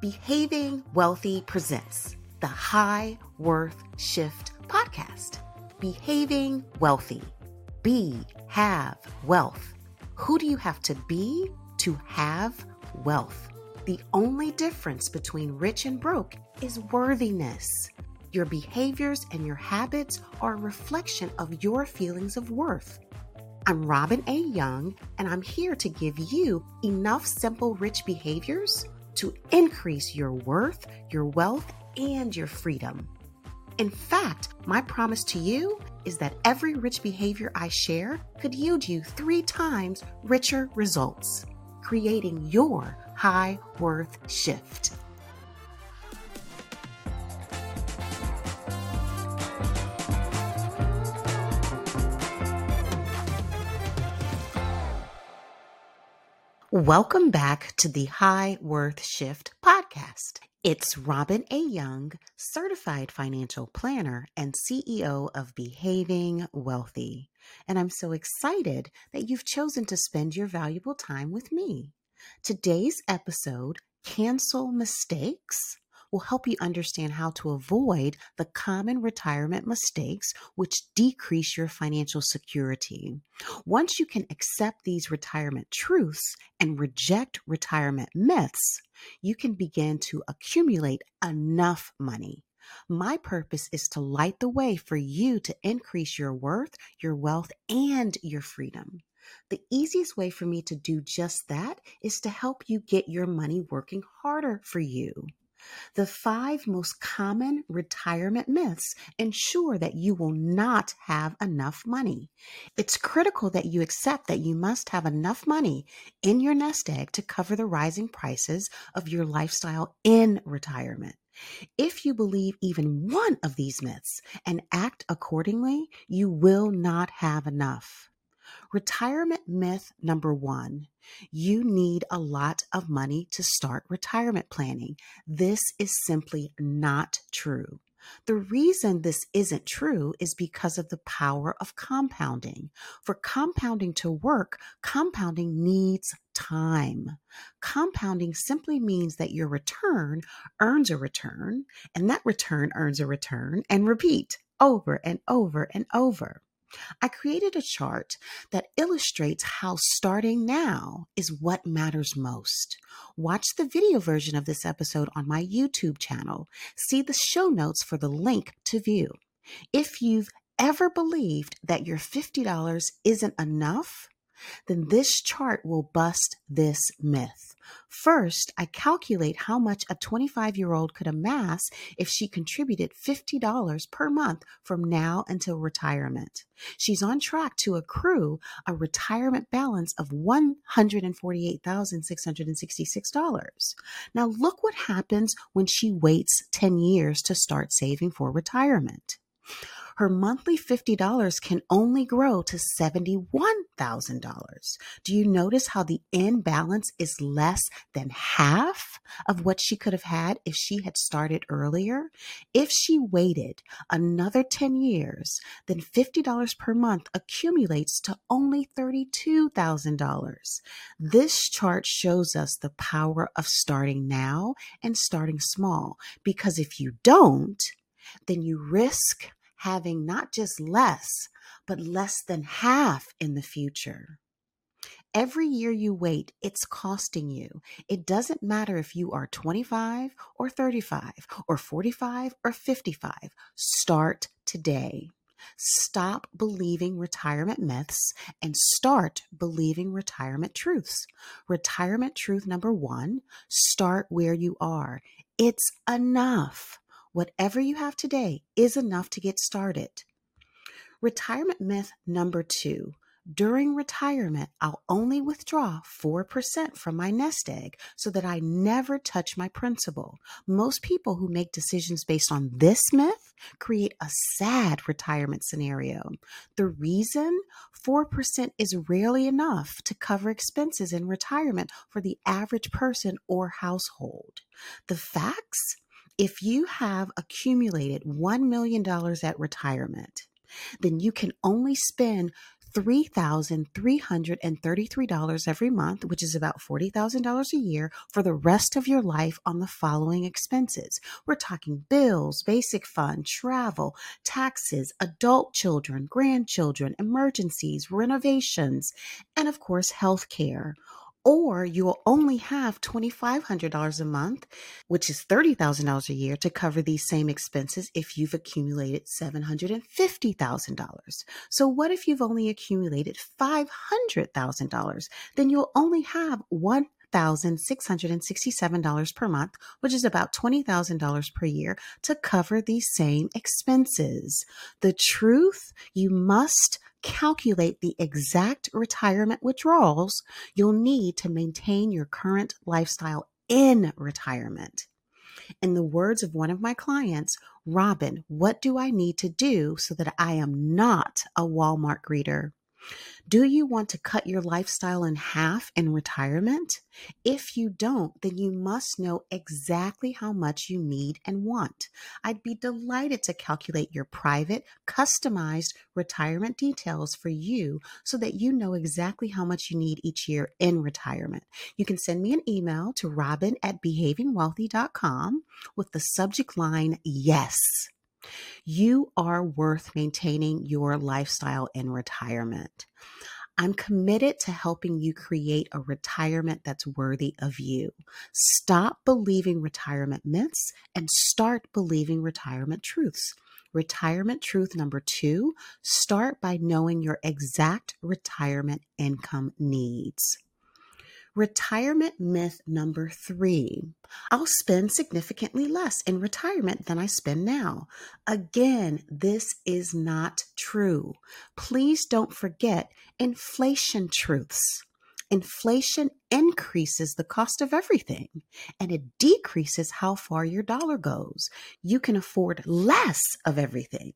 Behaving Wealthy presents the High Worth Shift podcast. Behaving Wealthy. Be, have wealth. Who do you have to be to have wealth? The only difference between rich and broke is worthiness. Your behaviors and your habits are a reflection of your feelings of worth. I'm Robin A. Young, and I'm here to give you enough simple, rich behaviors to increase your worth, your wealth, and your freedom. In fact, my promise to you is that every rich behavior I share could yield you three times richer results, creating your high worth shift. Welcome back to the High Worth Shift podcast. It's Robin A. Young, certified financial planner and CEO of Behaving Wealthy. And I'm so excited that you've chosen to spend your valuable time with me. Today's episode Cancel Mistakes will help you understand how to avoid the common retirement mistakes which decrease your financial security. Once you can accept these retirement truths and reject retirement myths, you can begin to accumulate enough money. My purpose is to light the way for you to increase your worth, your wealth, and your freedom. The easiest way for me to do just that is to help you get your money working harder for you. The five most common retirement myths ensure that you will not have enough money. It's critical that you accept that you must have enough money in your nest egg to cover the rising prices of your lifestyle in retirement. If you believe even one of these myths and act accordingly, you will not have enough. Retirement myth number one you need a lot of money to start retirement planning. This is simply not true. The reason this isn't true is because of the power of compounding. For compounding to work, compounding needs time. Compounding simply means that your return earns a return, and that return earns a return, and repeat over and over and over. I created a chart that illustrates how starting now is what matters most. Watch the video version of this episode on my YouTube channel. See the show notes for the link to view. If you've ever believed that your $50 isn't enough, then this chart will bust this myth. First, I calculate how much a 25 year old could amass if she contributed $50 per month from now until retirement. She's on track to accrue a retirement balance of $148,666. Now, look what happens when she waits 10 years to start saving for retirement her monthly $50 can only grow to $71,000. Do you notice how the end balance is less than half of what she could have had if she had started earlier? If she waited another 10 years, then $50 per month accumulates to only $32,000. This chart shows us the power of starting now and starting small because if you don't, then you risk having not just less, but less than half in the future. Every year you wait, it's costing you. It doesn't matter if you are 25 or 35 or 45 or 55. Start today. Stop believing retirement myths and start believing retirement truths. Retirement truth number one start where you are. It's enough. Whatever you have today is enough to get started. Retirement myth number two. During retirement, I'll only withdraw 4% from my nest egg so that I never touch my principal. Most people who make decisions based on this myth create a sad retirement scenario. The reason 4% is rarely enough to cover expenses in retirement for the average person or household. The facts if you have accumulated $1 million at retirement, then you can only spend $3,333 every month, which is about $40,000 a year for the rest of your life on the following expenses. We're talking bills, basic fund, travel, taxes, adult children, grandchildren, emergencies, renovations, and of course, health care or you will only have $2,500 a month, which is $30,000 a year to cover these same expenses if you've accumulated $750,000. So, what if you've only accumulated $500,000? Then you'll only have one $1,667 per month, which is about $20,000 per year, to cover these same expenses. The truth, you must calculate the exact retirement withdrawals you'll need to maintain your current lifestyle in retirement. In the words of one of my clients, Robin, what do I need to do so that I am not a Walmart greeter? Do you want to cut your lifestyle in half in retirement? If you don't, then you must know exactly how much you need and want. I'd be delighted to calculate your private, customized retirement details for you so that you know exactly how much you need each year in retirement. You can send me an email to robin at behavingwealthy.com with the subject line yes. You are worth maintaining your lifestyle in retirement. I'm committed to helping you create a retirement that's worthy of you. Stop believing retirement myths and start believing retirement truths. Retirement truth number two start by knowing your exact retirement income needs. Retirement myth number three I'll spend significantly less in retirement than I spend now. Again, this is not true. Please don't forget inflation truths. Inflation increases the cost of everything and it decreases how far your dollar goes. You can afford less of everything.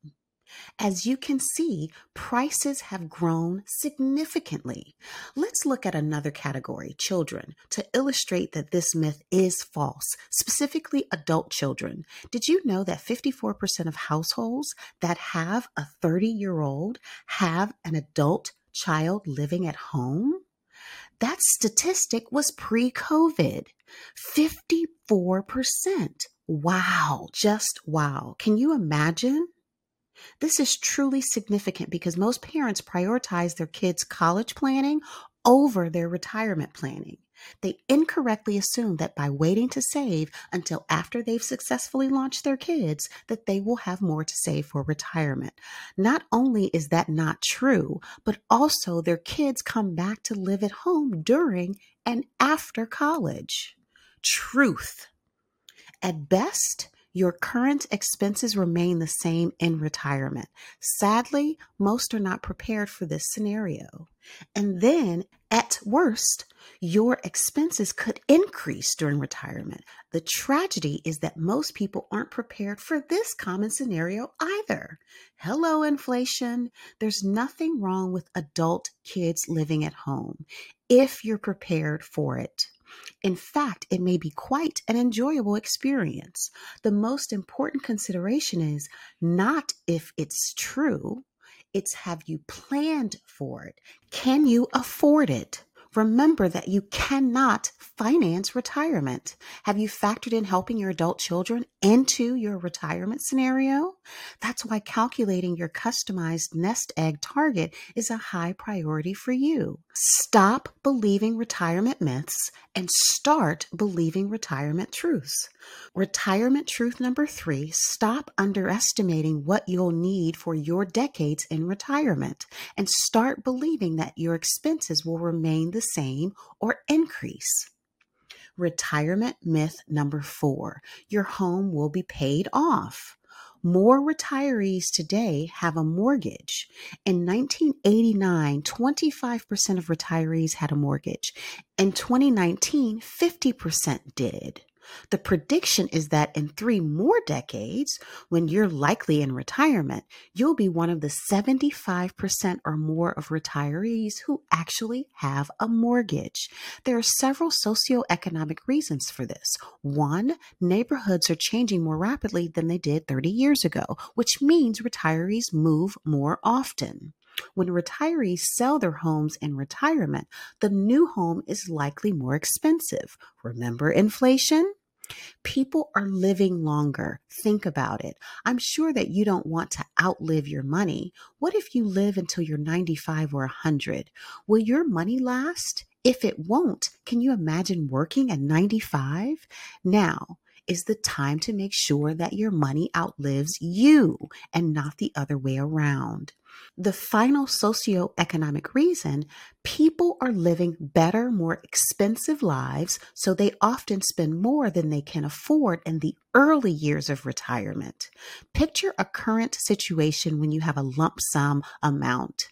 As you can see, prices have grown significantly. Let's look at another category, children, to illustrate that this myth is false, specifically adult children. Did you know that 54% of households that have a 30 year old have an adult child living at home? That statistic was pre COVID. 54%. Wow, just wow. Can you imagine? This is truly significant because most parents prioritize their kids' college planning over their retirement planning. They incorrectly assume that by waiting to save until after they've successfully launched their kids that they will have more to save for retirement. Not only is that not true, but also their kids come back to live at home during and after college. Truth. At best, your current expenses remain the same in retirement. Sadly, most are not prepared for this scenario. And then, at worst, your expenses could increase during retirement. The tragedy is that most people aren't prepared for this common scenario either. Hello, inflation. There's nothing wrong with adult kids living at home if you're prepared for it. In fact, it may be quite an enjoyable experience. The most important consideration is not if it's true, it's have you planned for it? Can you afford it? Remember that you cannot finance retirement. Have you factored in helping your adult children into your retirement scenario? That's why calculating your customized nest egg target is a high priority for you. Stop believing retirement myths and start believing retirement truths. Retirement truth number three stop underestimating what you'll need for your decades in retirement and start believing that your expenses will remain the same or increase. Retirement myth number four your home will be paid off. More retirees today have a mortgage. In 1989, 25% of retirees had a mortgage. In 2019, 50% did. The prediction is that in three more decades, when you're likely in retirement, you'll be one of the 75% or more of retirees who actually have a mortgage. There are several socioeconomic reasons for this. One, neighborhoods are changing more rapidly than they did 30 years ago, which means retirees move more often. When retirees sell their homes in retirement, the new home is likely more expensive. Remember inflation? People are living longer. Think about it. I'm sure that you don't want to outlive your money. What if you live until you're 95 or 100? Will your money last? If it won't, can you imagine working at 95? Now, is the time to make sure that your money outlives you and not the other way around. The final socioeconomic reason people are living better, more expensive lives, so they often spend more than they can afford in the early years of retirement. Picture a current situation when you have a lump sum amount.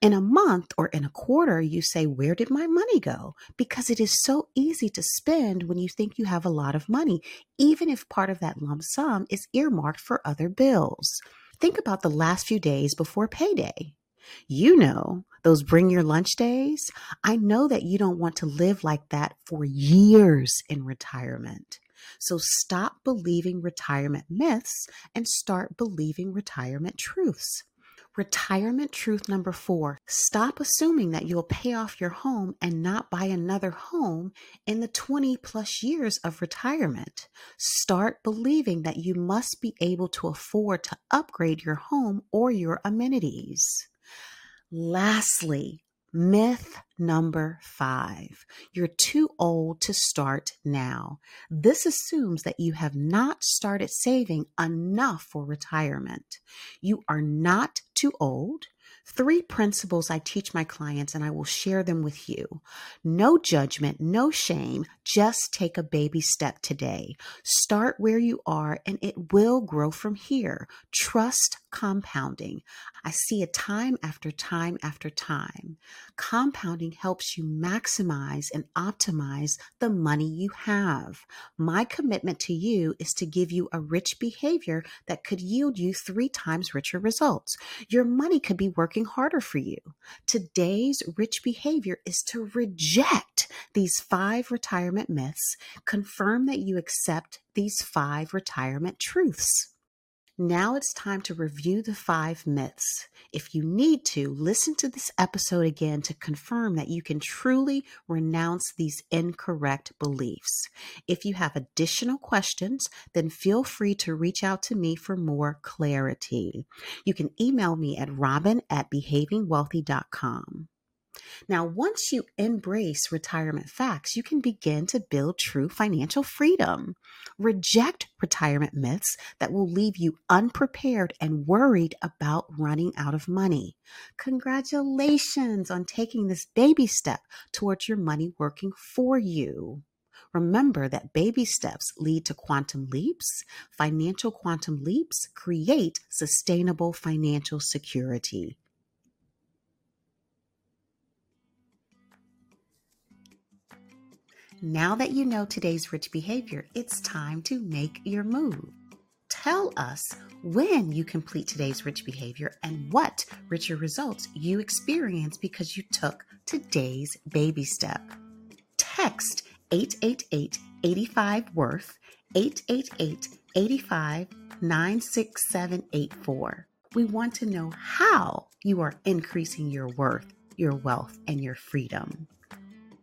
In a month or in a quarter, you say, Where did my money go? Because it is so easy to spend when you think you have a lot of money, even if part of that lump sum is earmarked for other bills. Think about the last few days before payday. You know, those bring your lunch days. I know that you don't want to live like that for years in retirement. So stop believing retirement myths and start believing retirement truths. Retirement truth number four stop assuming that you'll pay off your home and not buy another home in the 20 plus years of retirement. Start believing that you must be able to afford to upgrade your home or your amenities. Lastly, Myth number five you're too old to start now. This assumes that you have not started saving enough for retirement. You are not too old. Three principles I teach my clients, and I will share them with you. No judgment, no shame. Just take a baby step today. Start where you are, and it will grow from here. Trust compounding. I see it time after time after time. Compounding helps you maximize and optimize the money you have. My commitment to you is to give you a rich behavior that could yield you three times richer results. Your money could be working harder for you. Today's rich behavior is to reject these five retirement myths, confirm that you accept these five retirement truths. Now it's time to review the five myths. If you need to, listen to this episode again to confirm that you can truly renounce these incorrect beliefs. If you have additional questions, then feel free to reach out to me for more clarity. You can email me at robin at behavingwealthy.com. Now, once you embrace retirement facts, you can begin to build true financial freedom. Reject retirement myths that will leave you unprepared and worried about running out of money. Congratulations on taking this baby step towards your money working for you. Remember that baby steps lead to quantum leaps. Financial quantum leaps create sustainable financial security. Now that you know today's rich behavior, it's time to make your move. Tell us when you complete today's rich behavior and what richer results you experience because you took today's baby step. Text 888 85 Worth 888 85 96784. We want to know how you are increasing your worth, your wealth, and your freedom.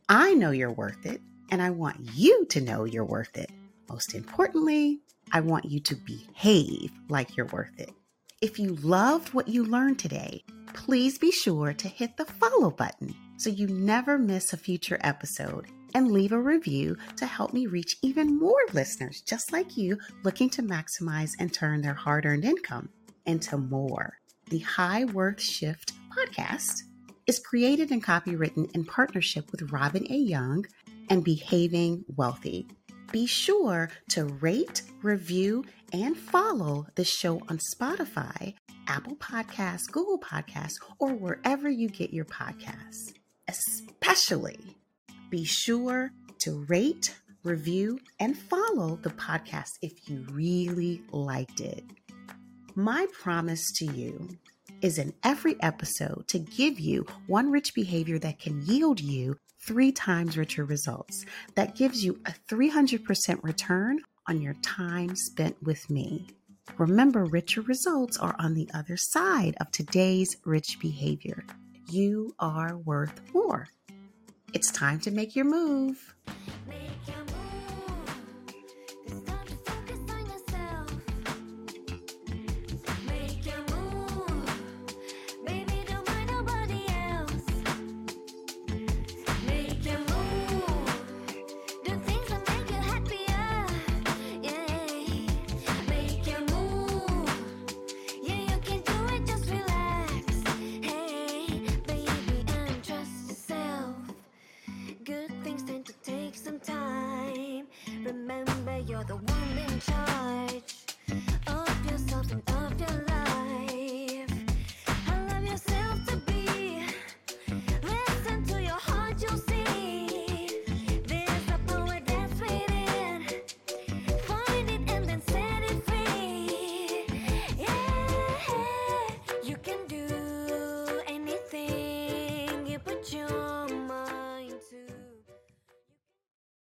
I know you're worth it and I want you to know you're worth it. Most importantly, I want you to behave like you're worth it. If you loved what you learned today, please be sure to hit the follow button so you never miss a future episode and leave a review to help me reach even more listeners just like you looking to maximize and turn their hard earned income into more. The High Worth Shift podcast is created and copywritten in partnership with Robin A. Young and behaving wealthy. Be sure to rate, review, and follow the show on Spotify, Apple Podcasts, Google Podcasts, or wherever you get your podcasts. Especially be sure to rate, review, and follow the podcast if you really liked it. My promise to you is in every episode to give you one rich behavior that can yield you three times richer results. That gives you a 300% return on your time spent with me. Remember, richer results are on the other side of today's rich behavior. You are worth more. It's time to make your move. You